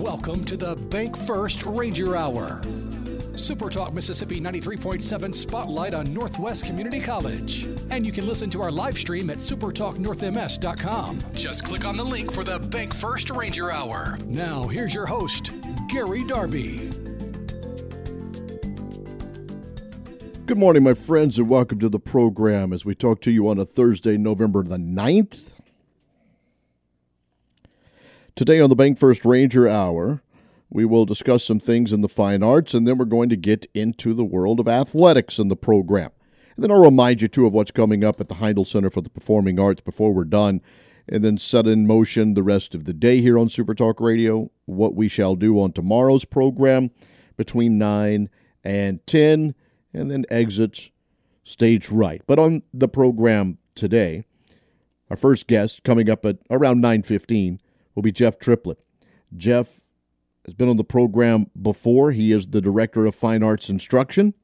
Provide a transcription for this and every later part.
Welcome to the Bank First Ranger Hour. Super Talk Mississippi 93.7 Spotlight on Northwest Community College. And you can listen to our live stream at supertalknorthms.com. Just click on the link for the Bank First Ranger Hour. Now, here's your host, Gary Darby. Good morning, my friends, and welcome to the program as we talk to you on a Thursday, November the 9th. Today on the Bank First Ranger Hour, we will discuss some things in the fine arts, and then we're going to get into the world of athletics in the program. And then I'll remind you, too, of what's coming up at the Heindl Center for the Performing Arts before we're done, and then set in motion the rest of the day here on Super Talk Radio, what we shall do on tomorrow's program between 9 and 10, and then exits stage right. But on the program today, our first guest coming up at around 9.15 will be Jeff Triplett. Jeff has been on the program before. He is the director of fine arts instruction.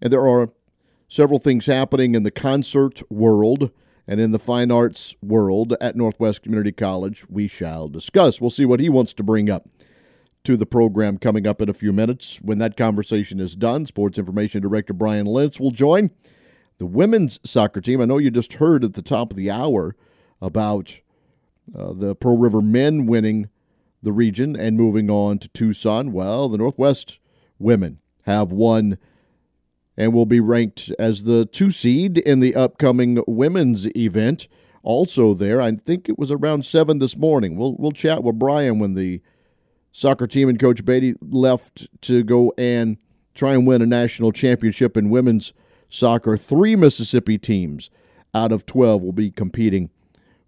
And there are several things happening in the concert world and in the fine arts world at Northwest Community College we shall discuss. We'll see what he wants to bring up to the program coming up in a few minutes. When that conversation is done, Sports Information Director Brian Lentz will join the women's soccer team. I know you just heard at the top of the hour about uh, the Pearl River men winning the region and moving on to Tucson. Well, the Northwest women have won and will be ranked as the two seed in the upcoming women's event. Also, there, I think it was around seven this morning. We'll we'll chat with Brian when the soccer team and Coach Beatty left to go and try and win a national championship in women's soccer. Three Mississippi teams out of twelve will be competing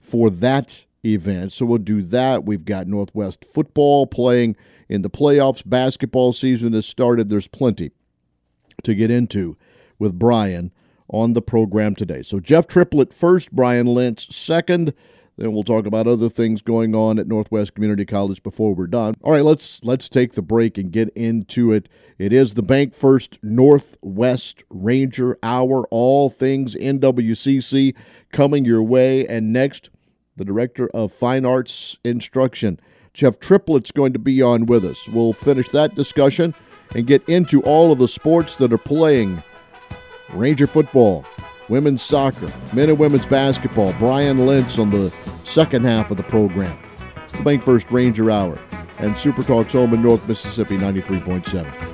for that event. So we'll do that. We've got Northwest football playing in the playoffs. Basketball season has started. There's plenty to get into with Brian on the program today. So Jeff Triplett first, Brian Lentz second. Then we'll talk about other things going on at Northwest Community College before we're done. All right, let's let's take the break and get into it. It is the Bank First Northwest Ranger Hour. All things NWCC coming your way. And next, the Director of Fine Arts Instruction. Jeff Triplett's going to be on with us. We'll finish that discussion and get into all of the sports that are playing Ranger football, women's soccer, men and women's basketball. Brian Lentz on the second half of the program. It's the Bank First Ranger Hour and Super Talks home in North Mississippi 93.7.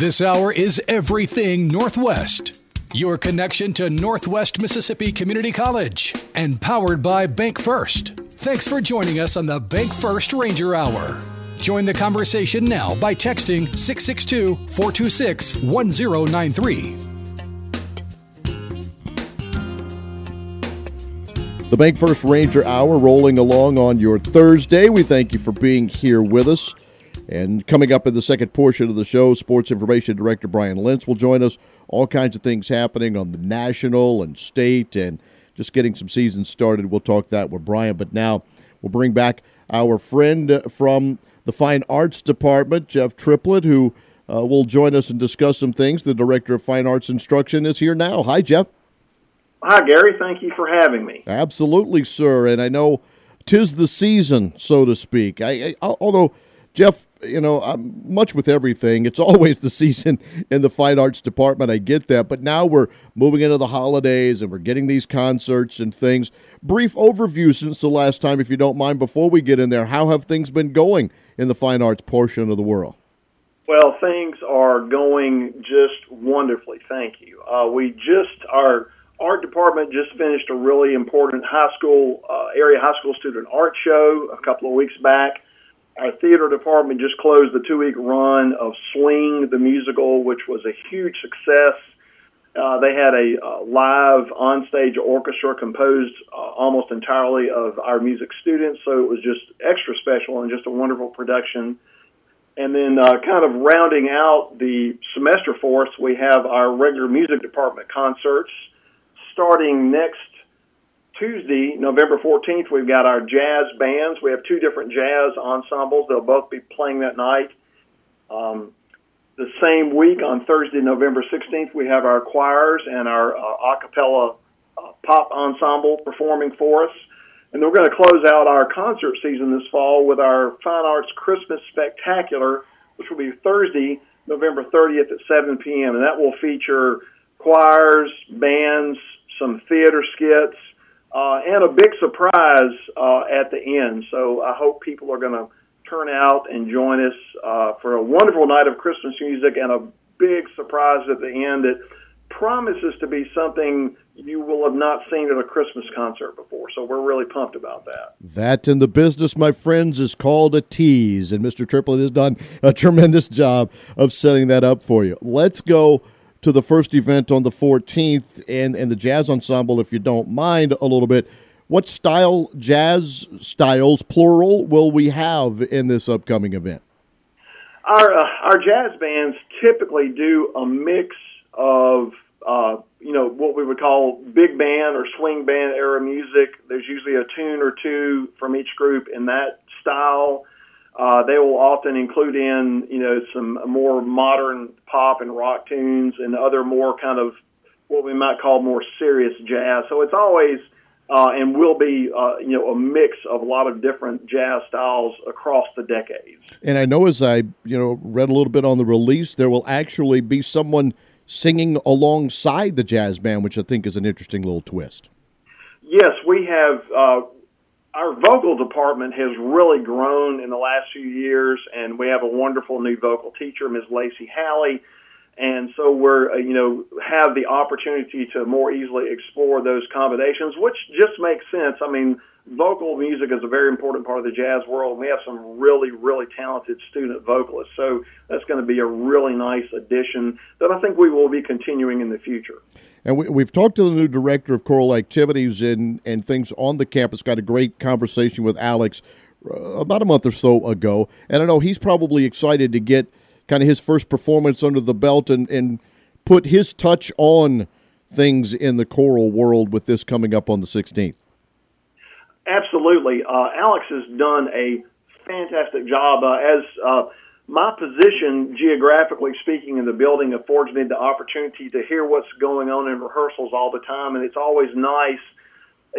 This hour is Everything Northwest. Your connection to Northwest Mississippi Community College and powered by Bank First. Thanks for joining us on the Bank First Ranger Hour. Join the conversation now by texting 662 426 1093. The Bank First Ranger Hour rolling along on your Thursday. We thank you for being here with us. And coming up in the second portion of the show, Sports Information Director Brian Lentz will join us. All kinds of things happening on the national and state and just getting some seasons started. We'll talk that with Brian. But now we'll bring back our friend from the Fine Arts Department, Jeff Triplett, who uh, will join us and discuss some things. The Director of Fine Arts Instruction is here now. Hi, Jeff. Hi, Gary. Thank you for having me. Absolutely, sir. And I know tis the season, so to speak. I, I although Jeff, you know, I'm much with everything. It's always the season in the fine arts department. I get that. But now we're moving into the holidays and we're getting these concerts and things. Brief overview since the last time, if you don't mind, before we get in there. How have things been going in the fine arts portion of the world? Well, things are going just wonderfully. Thank you. Uh, we just, our art department just finished a really important high school, uh, area high school student art show a couple of weeks back our theater department just closed the two week run of Swing the Musical, which was a huge success. Uh, they had a uh, live onstage orchestra composed uh, almost entirely of our music students, so it was just extra special and just a wonderful production. And then, uh, kind of rounding out the semester for us, we have our regular music department concerts starting next Tuesday, November 14th, we've got our jazz bands. We have two different jazz ensembles. They'll both be playing that night. Um, the same week, on Thursday, November 16th, we have our choirs and our uh, a cappella uh, pop ensemble performing for us. And we're going to close out our concert season this fall with our Fine Arts Christmas Spectacular, which will be Thursday, November 30th at 7 p.m. And that will feature choirs, bands, some theater skits, uh, and a big surprise uh, at the end. So I hope people are going to turn out and join us uh, for a wonderful night of Christmas music and a big surprise at the end that promises to be something you will have not seen at a Christmas concert before. So we're really pumped about that. That in the business, my friends, is called a tease. And Mr. Triplett has done a tremendous job of setting that up for you. Let's go to the first event on the 14th and, and the jazz ensemble, if you don't mind a little bit. What style, jazz styles, plural, will we have in this upcoming event? Our, uh, our jazz bands typically do a mix of, uh, you know, what we would call big band or swing band era music. There's usually a tune or two from each group in that style. Uh, they will often include in, you know, some more modern pop and rock tunes and other more kind of what we might call more serious jazz. So it's always uh, and will be uh, you know a mix of a lot of different jazz styles across the decades. And I know as I you know read a little bit on the release, there will actually be someone singing alongside the jazz band, which I think is an interesting little twist. Yes, we have. Our vocal department has really grown in the last few years, and we have a wonderful new vocal teacher, Ms. Lacey Halley and so we're uh, you know have the opportunity to more easily explore those combinations, which just makes sense. I mean, vocal music is a very important part of the jazz world. And we have some really really talented student vocalists, so that's going to be a really nice addition that I think we will be continuing in the future. And we, have talked to the new director of choral activities and, and things on the campus. Got a great conversation with Alex uh, about a month or so ago, and I know he's probably excited to get kind of his first performance under the belt and, and put his touch on things in the choral world with this coming up on the 16th? Absolutely. Uh, Alex has done a fantastic job. Uh, as uh, my position, geographically speaking, in the building affords me the opportunity to hear what's going on in rehearsals all the time, and it's always nice.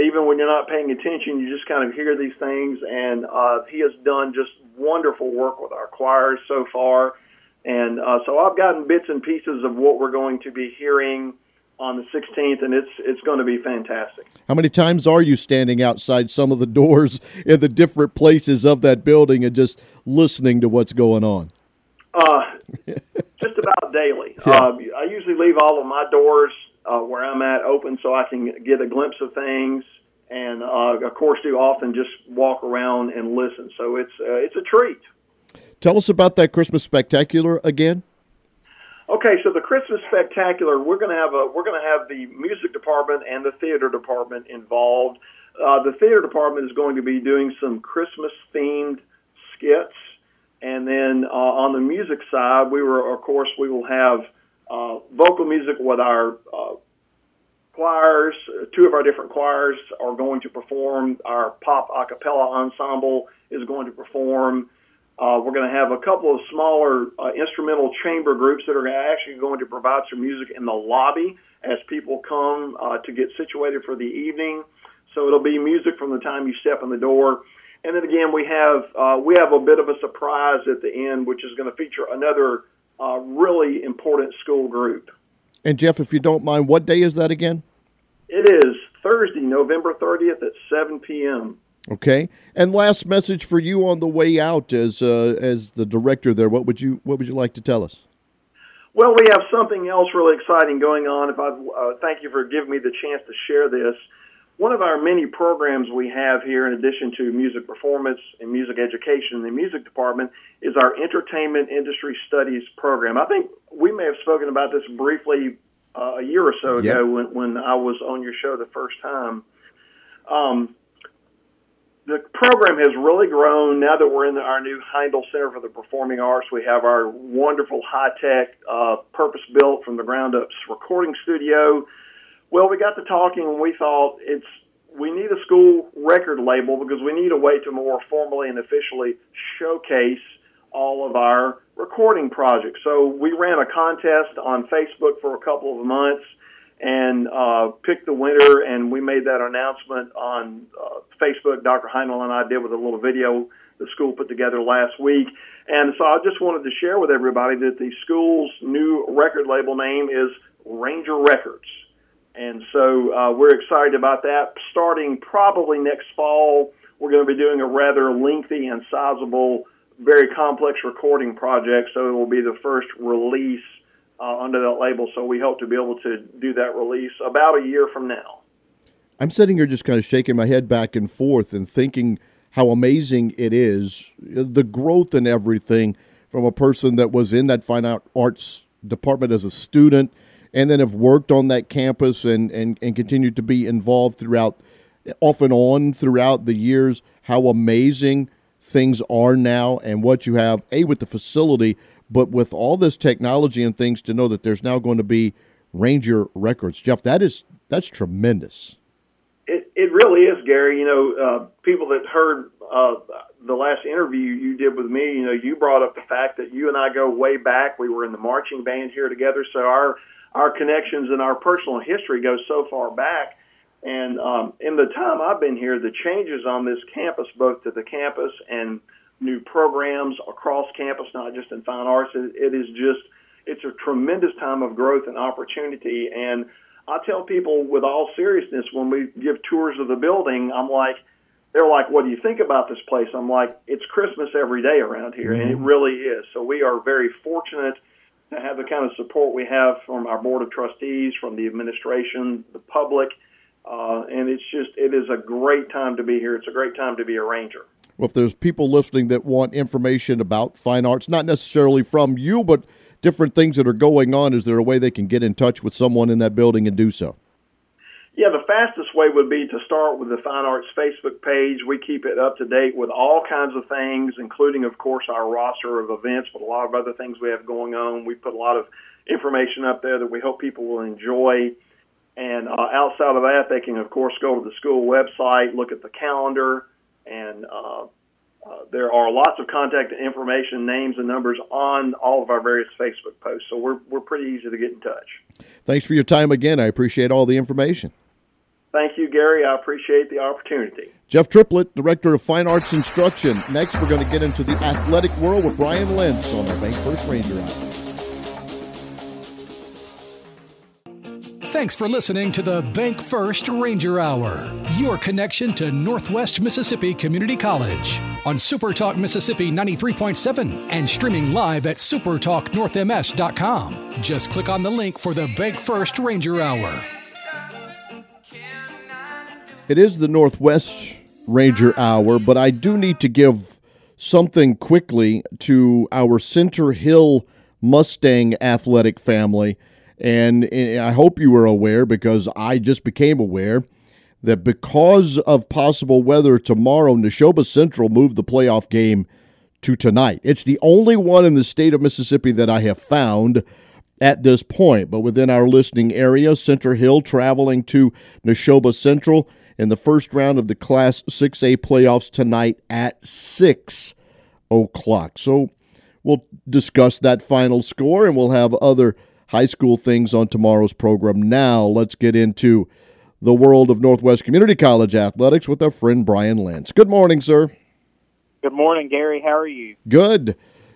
Even when you're not paying attention, you just kind of hear these things, and uh, he has done just wonderful work with our choirs so far and uh, so I've gotten bits and pieces of what we're going to be hearing on the 16th, and it's it's going to be fantastic. How many times are you standing outside some of the doors in the different places of that building and just listening to what's going on? Uh, just about daily. Yeah. Uh, I usually leave all of my doors uh, where I'm at open so I can get a glimpse of things, and uh, of course, do often just walk around and listen. So it's uh, it's a treat. Tell us about that Christmas spectacular again. Okay, so the Christmas spectacular, we're going to have a we're going to have the music department and the theater department involved. Uh, the theater department is going to be doing some Christmas themed skits, and then uh, on the music side, we were of course we will have uh, vocal music with our uh, choirs. Two of our different choirs are going to perform. Our pop a cappella ensemble is going to perform. Uh, we're going to have a couple of smaller uh, instrumental chamber groups that are actually going to provide some music in the lobby as people come uh, to get situated for the evening. So it'll be music from the time you step in the door. And then again, we have uh, we have a bit of a surprise at the end, which is going to feature another uh, really important school group. And Jeff, if you don't mind, what day is that again? It is Thursday, November 30th at 7 p.m. Okay. And last message for you on the way out as uh, as the director there. What would you What would you like to tell us? Well, we have something else really exciting going on. If I uh, thank you for giving me the chance to share this. One of our many programs we have here, in addition to music performance and music education in the music department, is our entertainment industry studies program. I think we may have spoken about this briefly uh, a year or so ago yep. when, when I was on your show the first time. Um, the program has really grown now that we're in the, our new Heindl Center for the Performing Arts. We have our wonderful high tech, uh, purpose built from the ground up recording studio. Well, we got to talking and we thought it's we need a school record label because we need a way to more formally and officially showcase all of our recording projects. So we ran a contest on Facebook for a couple of months and uh, picked the winner. And we made that announcement on uh, Facebook. Dr. Heindl and I did with a little video the school put together last week. And so I just wanted to share with everybody that the school's new record label name is Ranger Records. And so uh, we're excited about that. Starting probably next fall, we're going to be doing a rather lengthy and sizable, very complex recording project. So it will be the first release uh, under that label. So we hope to be able to do that release about a year from now. I'm sitting here just kind of shaking my head back and forth and thinking how amazing it is the growth and everything from a person that was in that fine arts department as a student and then have worked on that campus and, and, and continued to be involved throughout off and on throughout the years how amazing things are now and what you have a with the facility but with all this technology and things to know that there's now going to be ranger records jeff that is that's tremendous. It, it really is gary. You know uh, people that heard uh, the last interview you did with me you know you brought up the fact that you and i go way back. We were in the marching band here together. So our our connections and our personal history goes so far back. And um, in the time I've been here, the changes on this campus, both to the campus and new programs across campus, not just in fine arts, it, it is just it's a tremendous time of growth and opportunity. And I tell people with all seriousness when we give tours of the building, I'm like, they're like, "What do you think about this place?" I'm like, "It's Christmas every day around here, mm-hmm. and it mm-hmm. really is." So we are very fortunate to have the kind of support we have from our board of trustees, from the administration, the public uh, and it's just, it is a great time to be here. It's a great time to be a ranger. Well, if there's people listening that want information about fine arts, not necessarily from you, but different things that are going on, is there a way they can get in touch with someone in that building and do so? Yeah, the fastest way would be to start with the Fine Arts Facebook page. We keep it up to date with all kinds of things, including, of course, our roster of events, but a lot of other things we have going on. We put a lot of information up there that we hope people will enjoy. And uh, outside of that, they can, of course, go to the school website, look at the calendar, and uh, uh, there are lots of contact information, names, and numbers on all of our various Facebook posts. So we're, we're pretty easy to get in touch. Thanks for your time again. I appreciate all the information. Thank you, Gary. I appreciate the opportunity. Jeff Triplett, Director of Fine Arts Instruction. Next, we're going to get into the athletic world with Brian Lentz on the Bank First Ranger Hour. Thanks for listening to the Bank First Ranger Hour, your connection to Northwest Mississippi Community College on Supertalk Mississippi 93.7 and streaming live at supertalknorthms.com. Just click on the link for the Bank First Ranger Hour. It is the Northwest Ranger Hour, but I do need to give something quickly to our Center Hill Mustang athletic family and I hope you were aware because I just became aware that because of possible weather tomorrow, Neshoba Central moved the playoff game to tonight. It's the only one in the state of Mississippi that I have found at this point. But within our listening area, Center Hill traveling to Neshoba Central in the first round of the Class 6A playoffs tonight at 6 o'clock. So we'll discuss that final score and we'll have other high school things on tomorrow's program. Now, let's get into the world of Northwest Community College athletics with our friend Brian Lentz. Good morning, sir. Good morning, Gary. How are you? Good.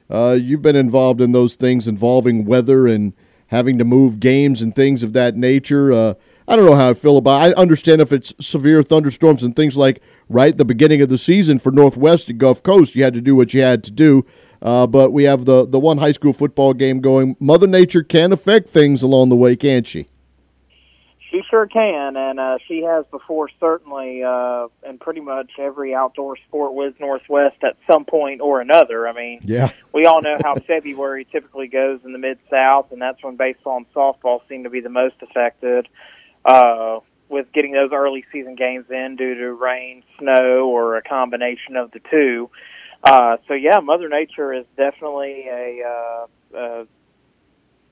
Uh, you've been involved in those things involving weather and having to move games and things of that nature. Uh, I don't know how I feel about. It. I understand if it's severe thunderstorms and things like right at the beginning of the season for Northwest and Gulf Coast, you had to do what you had to do. Uh, but we have the, the one high school football game going. Mother Nature can affect things along the way, can't she? She sure can, and uh, she has before, certainly, uh, in pretty much every outdoor sport with Northwest at some point or another. I mean, yeah. we all know how February typically goes in the Mid South, and that's when baseball and softball seem to be the most affected. Uh, with getting those early season games in due to rain, snow, or a combination of the two. Uh, so yeah, Mother Nature is definitely a, uh, a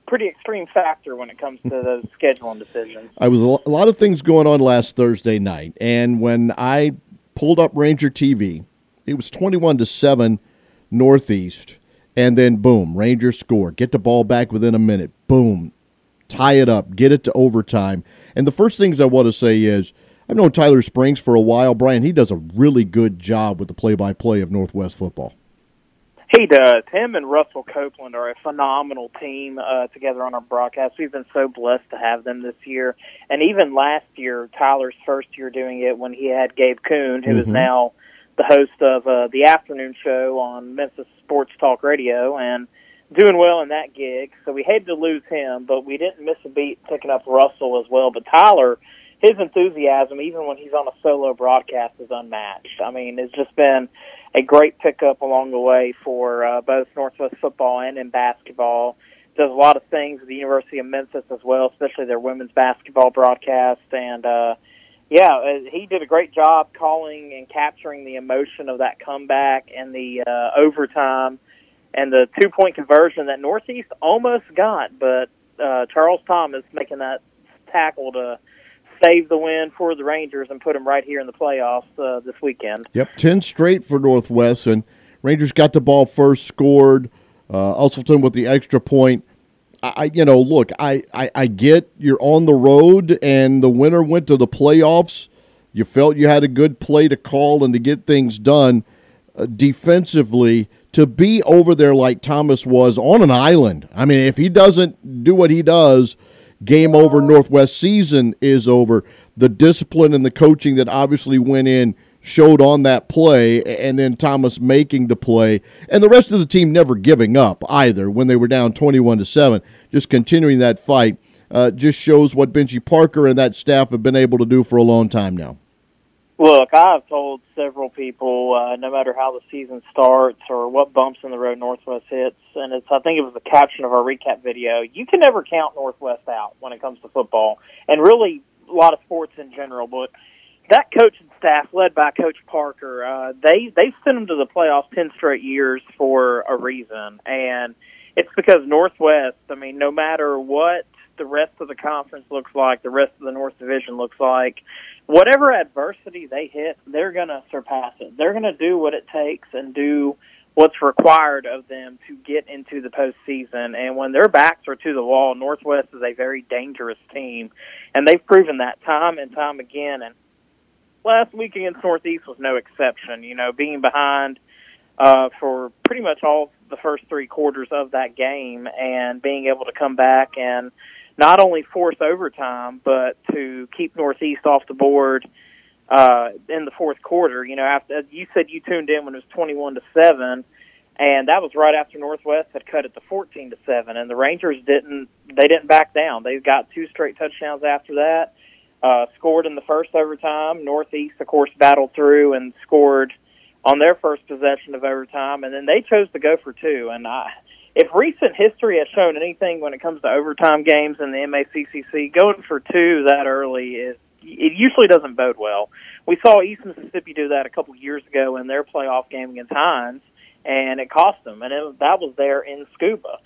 pretty extreme factor when it comes to those scheduling decisions. I was a lot of things going on last Thursday night, and when I pulled up Ranger TV, it was twenty-one to seven Northeast, and then boom, Rangers score, get the ball back within a minute, boom, tie it up, get it to overtime. And the first things I want to say is I've known Tyler Springs for a while. Brian, he does a really good job with the play by play of Northwest football. He does. Him and Russell Copeland are a phenomenal team uh, together on our broadcast. We've been so blessed to have them this year. And even last year, Tyler's first year doing it when he had Gabe Kuhn, who mm-hmm. is now the host of uh, the afternoon show on Memphis Sports Talk Radio. And doing well in that gig. So we had to lose him, but we didn't miss a beat picking up Russell as well. But Tyler, his enthusiasm, even when he's on a solo broadcast, is unmatched. I mean, it's just been a great pickup along the way for uh, both Northwest football and in basketball. Does a lot of things at the University of Memphis as well, especially their women's basketball broadcast. And uh, yeah, uh, he did a great job calling and capturing the emotion of that comeback and the uh, overtime and the two point conversion that Northeast almost got, but uh, Charles Thomas making that tackle to save the win for the Rangers and put them right here in the playoffs uh, this weekend. Yep, ten straight for Northwest, and Rangers got the ball first, scored. Uh, Usselton with the extra point. I, you know, look, I, I, I get you're on the road, and the winner went to the playoffs. You felt you had a good play to call and to get things done uh, defensively to be over there like Thomas was on an island. I mean, if he doesn't do what he does, game over. Northwest season is over. The discipline and the coaching that obviously went in showed on that play, and then Thomas making the play, and the rest of the team never giving up either when they were down twenty-one to seven, just continuing that fight. Uh, just shows what Benji Parker and that staff have been able to do for a long time now. Look, I've told several people, uh, no matter how the season starts or what bumps in the road Northwest hits, and it's I think it was the caption of our recap video. You can never count Northwest out when it comes to football, and really a lot of sports in general. But that coaching staff, led by Coach Parker, uh, they they sent them to the playoffs ten straight years for a reason, and it's because Northwest. I mean, no matter what the rest of the conference looks like, the rest of the North Division looks like, whatever adversity they hit, they're going to surpass it. They're going to do what it takes and do what's required of them to get into the postseason. And when their backs are to the wall, Northwest is a very dangerous team, and they've proven that time and time again. And last week against Northeast was no exception. You know, being behind uh, for pretty much all the first three quarters of that game and being able to come back and not only force overtime, but to keep Northeast off the board uh, in the fourth quarter. You know, after you said you tuned in when it was twenty-one to seven, and that was right after Northwest had cut it to fourteen to seven, and the Rangers didn't they didn't back down. They got two straight touchdowns after that. Uh, scored in the first overtime. Northeast, of course, battled through and scored on their first possession of overtime, and then they chose to go for two. And I, if recent history has shown anything when it comes to overtime games in the MACCC, going for two that early is it usually doesn't bode well. We saw East Mississippi do that a couple years ago in their playoff game against Hinds, and it cost them, and it, that was there in Scooba.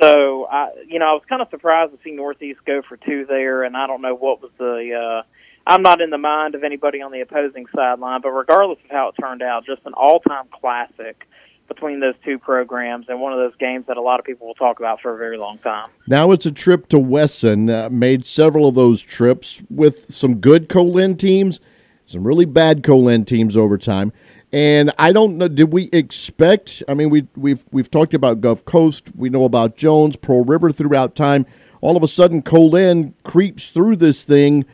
So I, you know, I was kind of surprised to see Northeast go for two there, and I don't know what was the. uh I'm not in the mind of anybody on the opposing sideline, but regardless of how it turned out, just an all-time classic between those two programs and one of those games that a lot of people will talk about for a very long time. Now it's a trip to Wesson. Uh, made several of those trips with some good Co-Lin teams, some really bad Co-Lin teams over time. And I don't know. Did we expect? I mean, we we've we've talked about Gulf Coast. We know about Jones, Pearl River throughout time. All of a sudden, Co-Lin creeps through this thing,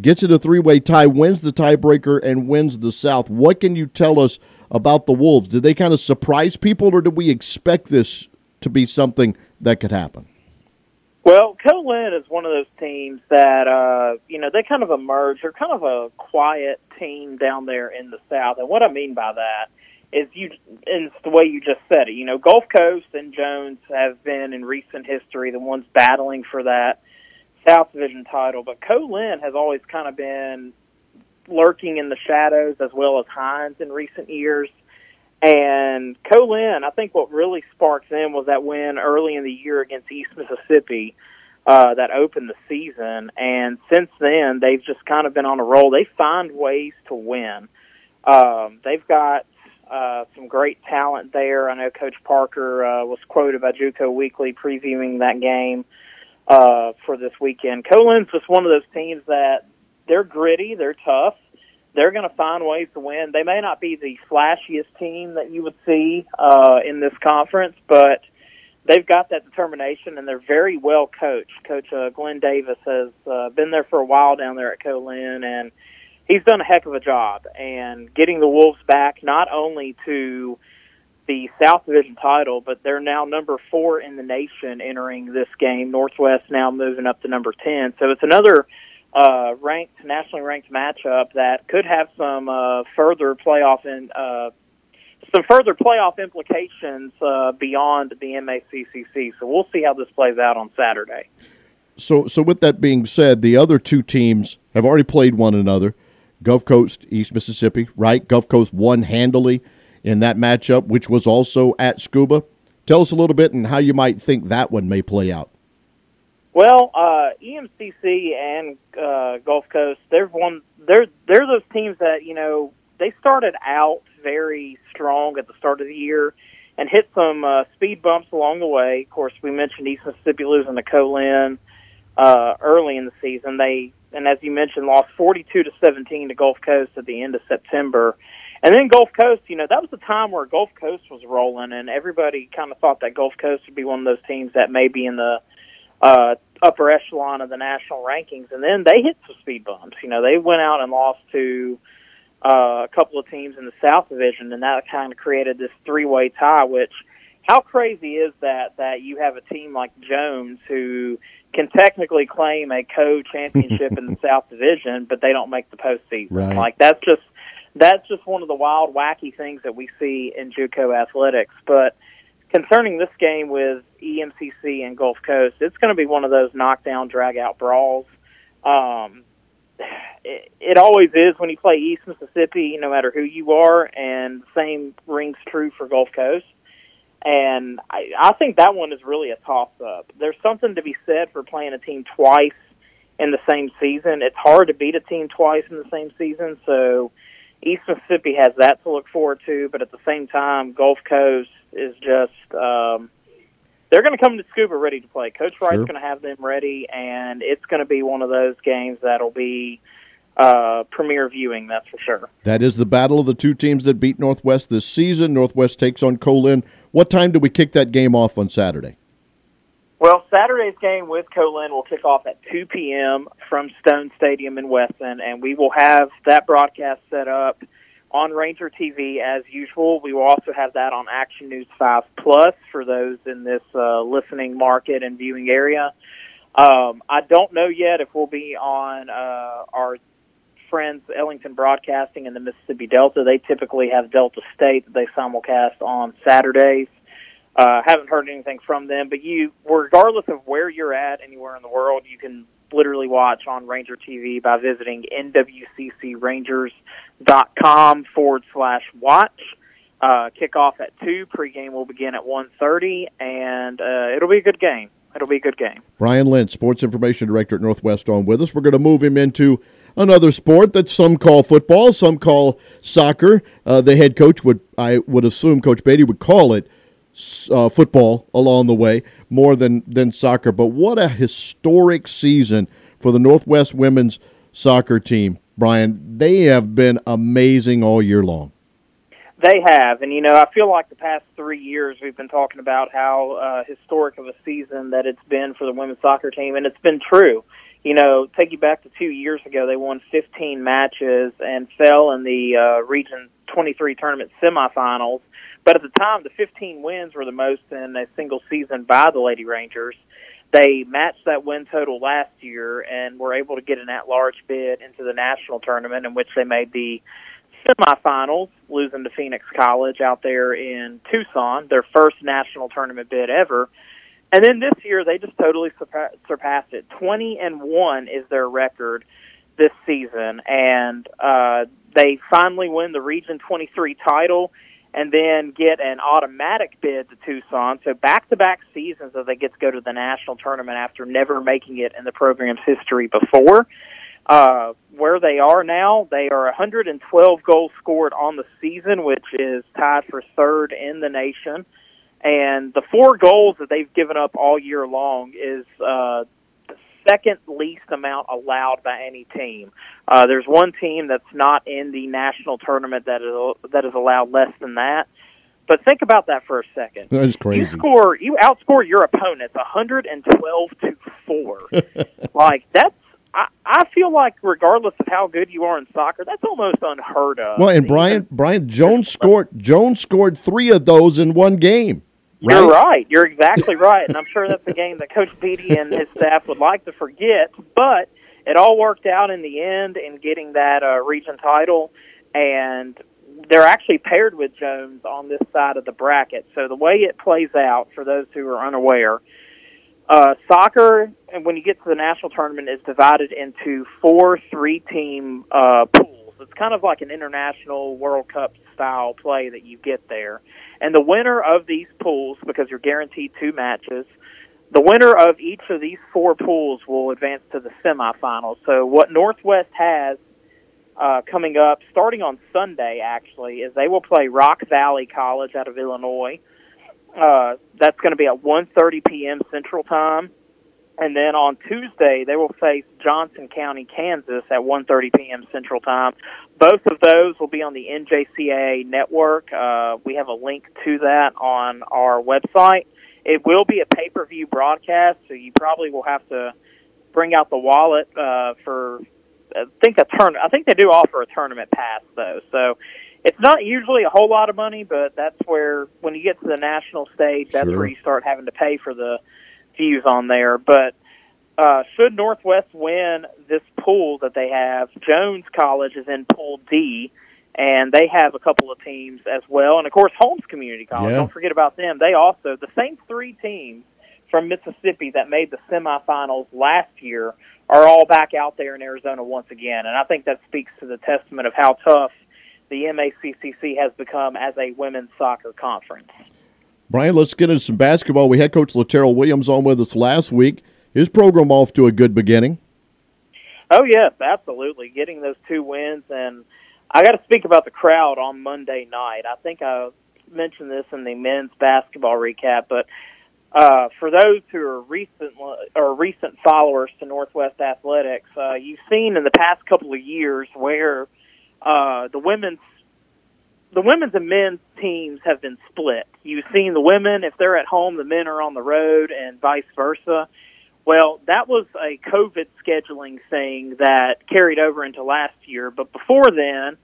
gets it a three-way tie, wins the tiebreaker, and wins the South. What can you tell us about the Wolves? Did they kind of surprise people, or did we expect this to be something that could happen? Well, Co-Lin is one of those teams that uh, you know they kind of emerge. They're kind of a quiet team down there in the South, and what I mean by that is you, it's the way you just said it. You know, Gulf Coast and Jones have been in recent history the ones battling for that South Division title, but Co-Lin has always kind of been lurking in the shadows as well as Hinds in recent years. And Co-Lin, I think what really sparks them was that win early in the year against East Mississippi uh, that opened the season. And since then, they've just kind of been on a roll. They find ways to win. Um, they've got uh, some great talent there. I know Coach Parker uh, was quoted by JUCO Weekly previewing that game uh, for this weekend. Co-Lin's just one of those teams that they're gritty, they're tough, they're going to find ways to win. They may not be the flashiest team that you would see uh, in this conference, but they've got that determination and they're very well coached. Coach uh, Glenn Davis has uh, been there for a while down there at Co-Lin, and he's done a heck of a job. And getting the Wolves back not only to the South Division title, but they're now number four in the nation entering this game. Northwest now moving up to number 10. So it's another uh, ranked, nationally ranked matchup that could have some uh, further playoff and uh, some further playoff implications uh, beyond the MACCC. So we'll see how this plays out on Saturday. So, so with that being said, the other two teams have already played one another. Gulf Coast, East Mississippi, right? Gulf Coast won handily in that matchup, which was also at Scooba. Tell us a little bit and how you might think that one may play out. Well, uh, EMCC and uh, Gulf Coast, they're one. They're they're those teams that you know they started out very strong at the start of the year and hit some uh, speed bumps along the way. Of course, we mentioned East Mississippi losing to Co-Lin uh, early in the season. They and as you mentioned, lost 42 to 17 to Gulf Coast at the end of September. And then Gulf Coast, you know, that was the time where Gulf Coast was rolling, and everybody kind of thought that Gulf Coast would be one of those teams that may be in the uh, upper echelon of the national rankings. And then they hit some speed bumps. You know, they went out and lost to uh, a couple of teams in the South Division, and that kind of created this three-way tie. Which, how crazy is that? That you have a team like Jones who can technically claim a co-championship in the South Division, but they don't make the postseason. Right. Like that's just that's just one of the wild, wacky things that we see in JUCO athletics. But concerning this game with EMCC and Gulf Coast, it's going to be one of those knockdown, drag out brawls. Um, it, it always is when you play East Mississippi, no matter who you are, and the same rings true for Gulf Coast. And I, I think that one is really a toss up. There's something to be said for playing a team twice in the same season. It's hard to beat a team twice in the same season, so East Mississippi has that to look forward to, but at the same time, Gulf Coast is just um, they're going to come to Scooba ready to play. Coach Wright's Sure. going to have them ready, and it's going to be one of those games that'll be uh, premier viewing. That's for sure. That is the battle of the two teams that beat Northwest this season. Northwest takes on Co-Lin. What time do we kick that game off on Saturday? Well, Saturday's game with Co-Lin will kick off at 2 p.m. from Stone Stadium in Wesson, and we will have that broadcast set up on Ranger TV as usual. We will also have that on Action News 5 Plus for those in this uh, listening market and viewing area. Um, I don't know yet if we'll be on uh, our friends Ellington Broadcasting in the Mississippi Delta. They typically have Delta State that they simulcast on Saturdays. Uh, haven't heard anything from them, but you, regardless of where you're at anywhere in the world, you can literally watch on Ranger TV by visiting nwccrangers.com forward slash watch. Uh, kickoff at 2, pregame will begin at 1.30, and uh, it'll be a good game. It'll be a good game. Brian Lentz, Sports Information Director at Northwest, on with us. We're going to move him into another sport that some call football, some call soccer. Uh, the head coach would, I would assume, Coach Beatty would call it uh, football along the way more than than soccer. But what a historic season for the Northwest women's soccer team, Brian. They have been amazing all year long. They have, and you know, I feel like the past three years we've been talking about how uh, historic of a season that it's been for the women's soccer team, and it's been true. You know, take you back to two years ago, they won 15 matches and fell in the uh, Region 23 tournament semifinals. But at the time, the 15 wins were the most in a single season by the Lady Rangers. They matched that win total last year and were able to get an at-large bid into the national tournament, in which they made the semifinals, losing to Phoenix College out there in Tucson, their first national tournament bid ever. And then this year, they just totally surpa- surpassed it. Twenty and one is their record this season, and uh, they finally win the Region 23 title, and then get an automatic bid to Tucson. So back-to-back seasons that they get to go to the national tournament after never making it in the program's history before. Uh, where they are now, they are 112 goals scored on the season, which is tied for third in the nation. And the four goals that they've given up all year long is uh, second least amount allowed by any team. Uh, there's one team that's not in the national tournament that is that is allowed less than that. But think about that for a second. That's crazy. You score, you outscore your opponents 112 to four. like that's I, I feel like regardless of how good you are in soccer, that's almost unheard of. Well, and Brian Brian Jones scored Jones scored three of those in one game. Right? You're right. You're exactly right, and I'm sure that's a game that Coach Beatty and his staff would like to forget. But it all worked out in the end in getting that uh, region title, and they're actually paired with Jones on this side of the bracket. So the way it plays out, for those who are unaware, uh, soccer, and when you get to the national tournament, is divided into four three-team uh, pools. It's kind of like an international World Cup style play that you get there. And the winner of these pools, because you're guaranteed two matches, the winner of each of these four pools will advance to the semifinals. So what Northwest has uh, coming up, starting on Sunday, actually, is they will play Rock Valley College out of Illinois. Uh, that's going to be at 1:30 p.m. Central Time, and then on Tuesday they will face Johnson County, Kansas, at 1:30 p.m. Central Time. Both of those will be on the NJCAA network. Uh, we have a link to that on our website. It will be a pay-per-view broadcast, so you probably will have to bring out the wallet uh, for. I think a turn. I think they do offer a tournament pass though, so it's not usually a whole lot of money, but that's where when you get to the national stage, that's Sure. where you start having to pay for the views on there. But uh, should Northwest win this pool that they have, Jones College is in Pool D, and they have a couple of teams as well, and of course Holmes Community College. Yeah. Don't forget about them. They also the same three teams from Mississippi that made the semifinals last year are all back out there in Arizona once again, and I think that speaks to the testament of how tough the MACCC has become as a women's soccer conference. Brian, let's get into some basketball. We had Coach Laterrell Williams on with us last week. His program off to a good beginning. Oh yes, absolutely. Getting those two wins, and I got to speak about the crowd on Monday night. I think I mentioned this in the men's basketball recap, but uh, for those who are recent or recent followers to Northwest Athletics, uh, you've seen in the past couple of years where uh, the women's the women's and men's teams have been split. You've seen the women if they're at home, the men are on the road, and vice versa. Well, that was a COVID scheduling thing that carried over into last year. But before then,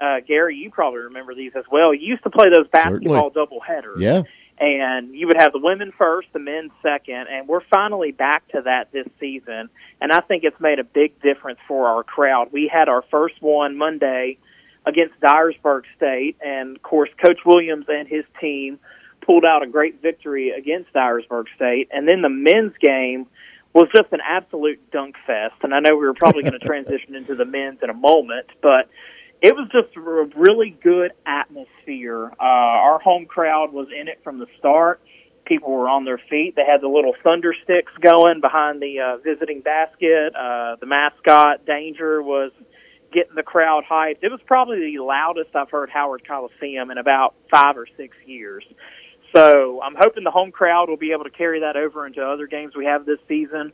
uh, Gary, you probably remember these as well. You used to play those basketball double headers. Yeah. And you would have the women first, the men second, and we're finally back to that this season. And I think it's made a big difference for our crowd. We had our first one Monday against Dyersburg State, and of course, Coach Williams and his team pulled out a great victory against Dyersburg State. And then the men's game was just an absolute dunk fest. And I know we were probably going to transition into the men's in a moment, but it was just a really good atmosphere. Uh, our home crowd was in it from the start. People were on their feet. They had the little thunder sticks going behind the uh, visiting basket. Uh, the mascot Danger was getting the crowd hyped. It was probably the loudest I've heard Howard Coliseum in about five or six years. So I'm hoping the home crowd will be able to carry that over into other games we have this season.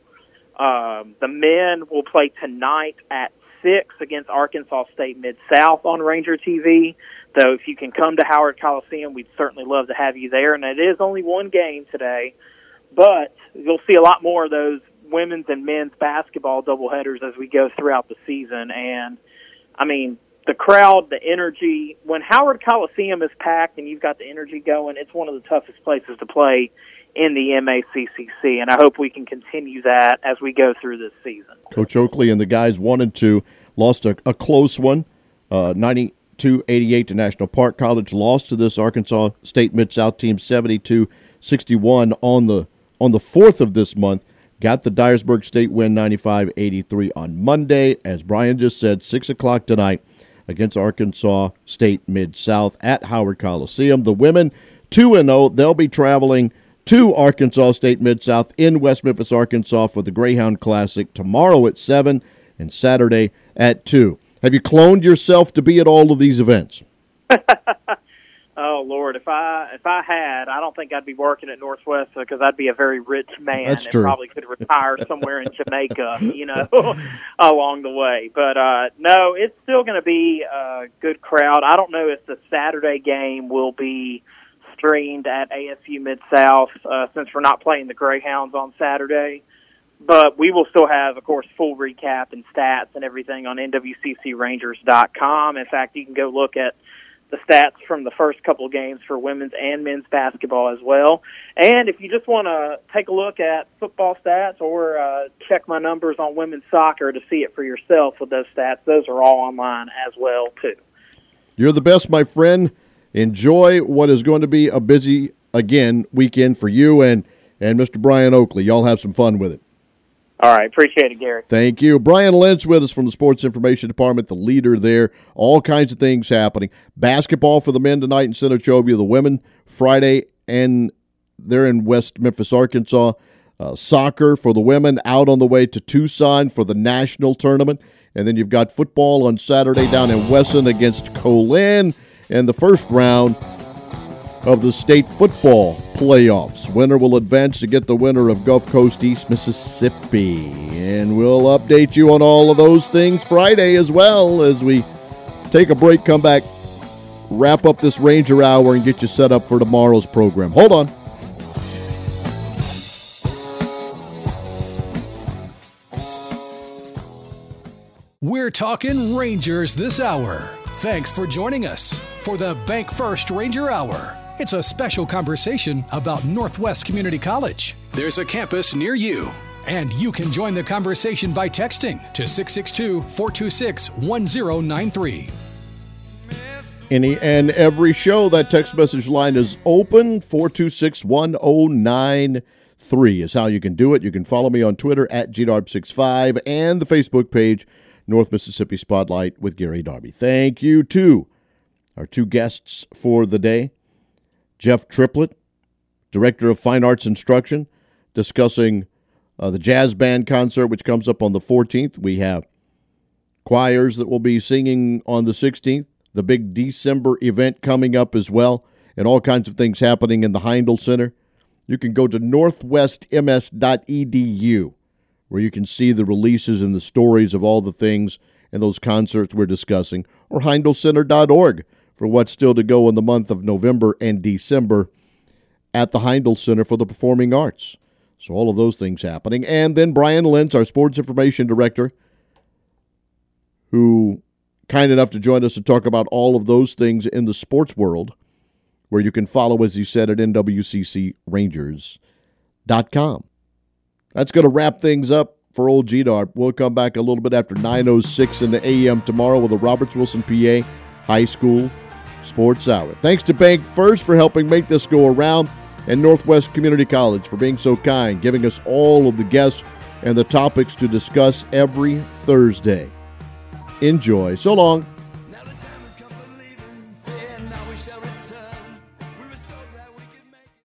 Um, the men will play tonight at six against Arkansas State Mid South on Ranger TV. Though if you can come to Howard Coliseum, we'd certainly love to have you there. And it is only one game today, but you'll see a lot more of those women's and men's basketball doubleheaders as we go throughout the season. And I mean, the crowd, the energy. When Howard Coliseum is packed and you've got the energy going, it's one of the toughest places to play in the MACCC, and I hope we can continue that as we go through this season. Coach Oakley and the guys and two lost a, a close one, uh, 92-88 to National Park College. Lost to this Arkansas State Mid South team 72-61 on the on the fourth of this month. Got the Dyersburg State win 95-83 on Monday. As Brian just said, six o'clock tonight against Arkansas State Mid South at Howard Coliseum. The women two and zero. They'll be traveling to Arkansas State Mid South in West Memphis, Arkansas for the Greyhound Classic tomorrow at 7 and Saturday at 2. Have you cloned yourself to be at all of these events? Oh Lord, if I if I had, I don't think I'd be working at Northwest because I'd be a very rich man That's and true. probably could retire somewhere in Jamaica, you know, along the way. But uh no, it's still going to be a good crowd. I don't know if the Saturday game will be streamed at ASU Mid South uh, since we're not playing the Greyhounds on Saturday. But we will still have, of course, full recap and stats and everything on NWCCRangers.com. In fact, you can go look at the stats from the first couple games for women's and men's basketball as well. And if you just want to take a look at football stats or uh, check my numbers on women's soccer to see it for yourself with those stats, those are all online as well too. You're the best, my friend. Enjoy what is going to be a busy again weekend for you and and Mr. Brian Oakley. Y'all have some fun with it. All right, appreciate it, Gary. Thank you. Brian Lentz with us from the Sports Information Department, the leader there. All kinds of things happening. Basketball for the men tonight in Senatobia, the women Friday, and they're in West Memphis, Arkansas. Uh, soccer for the women out on the way to Tucson for the national tournament. And then you've got football on Saturday down in Wesson against Co-Lin and the first round of the state football playoffs. Winner will advance to get the winner of Gulf Coast East Mississippi. And we'll update you on all of those things Friday as well as we take a break, come back, wrap up this Ranger Hour, and get you set up for tomorrow's program. Hold on. We're talking Rangers this hour. Thanks for joining us for the Bank First Ranger Hour. It's a special conversation about Northwest Community College. There's a campus near you, and you can join the conversation by texting to 662 426 1093. Any and every show, that text message line is open. 426 1093 is how you can do it. You can follow me on Twitter at GDARB65 and the Facebook page, North Mississippi Spotlight with Gary Darby. Thank you to our two guests for the day. Jeff Triplett, Director of Fine Arts Instruction, discussing uh, the jazz band concert, which comes up on the 14th. We have choirs that will be singing on the 16th, the big December event coming up as well, and all kinds of things happening in the Heindl Center. You can go to northwestms.edu where you can see the releases and the stories of all the things and those concerts we're discussing, or heindlcenter.org for what's still to go in the month of November and December at the Heindl Center for the Performing Arts. So all of those things happening. And then Brian Lentz, our sports information director, who kind enough to join us to talk about all of those things in the sports world, where you can follow, as you said, at nwccrangers.com. That's going to wrap things up for old GDARB. We'll come back a little bit after 9.06 in the a.m. tomorrow with the Roberts Wilson PA High School Sports Hour. Thanks to Bank First for helping make this go around and Northwest Community College for being so kind, giving us all of the guests and the topics to discuss every Thursday. Enjoy. So long.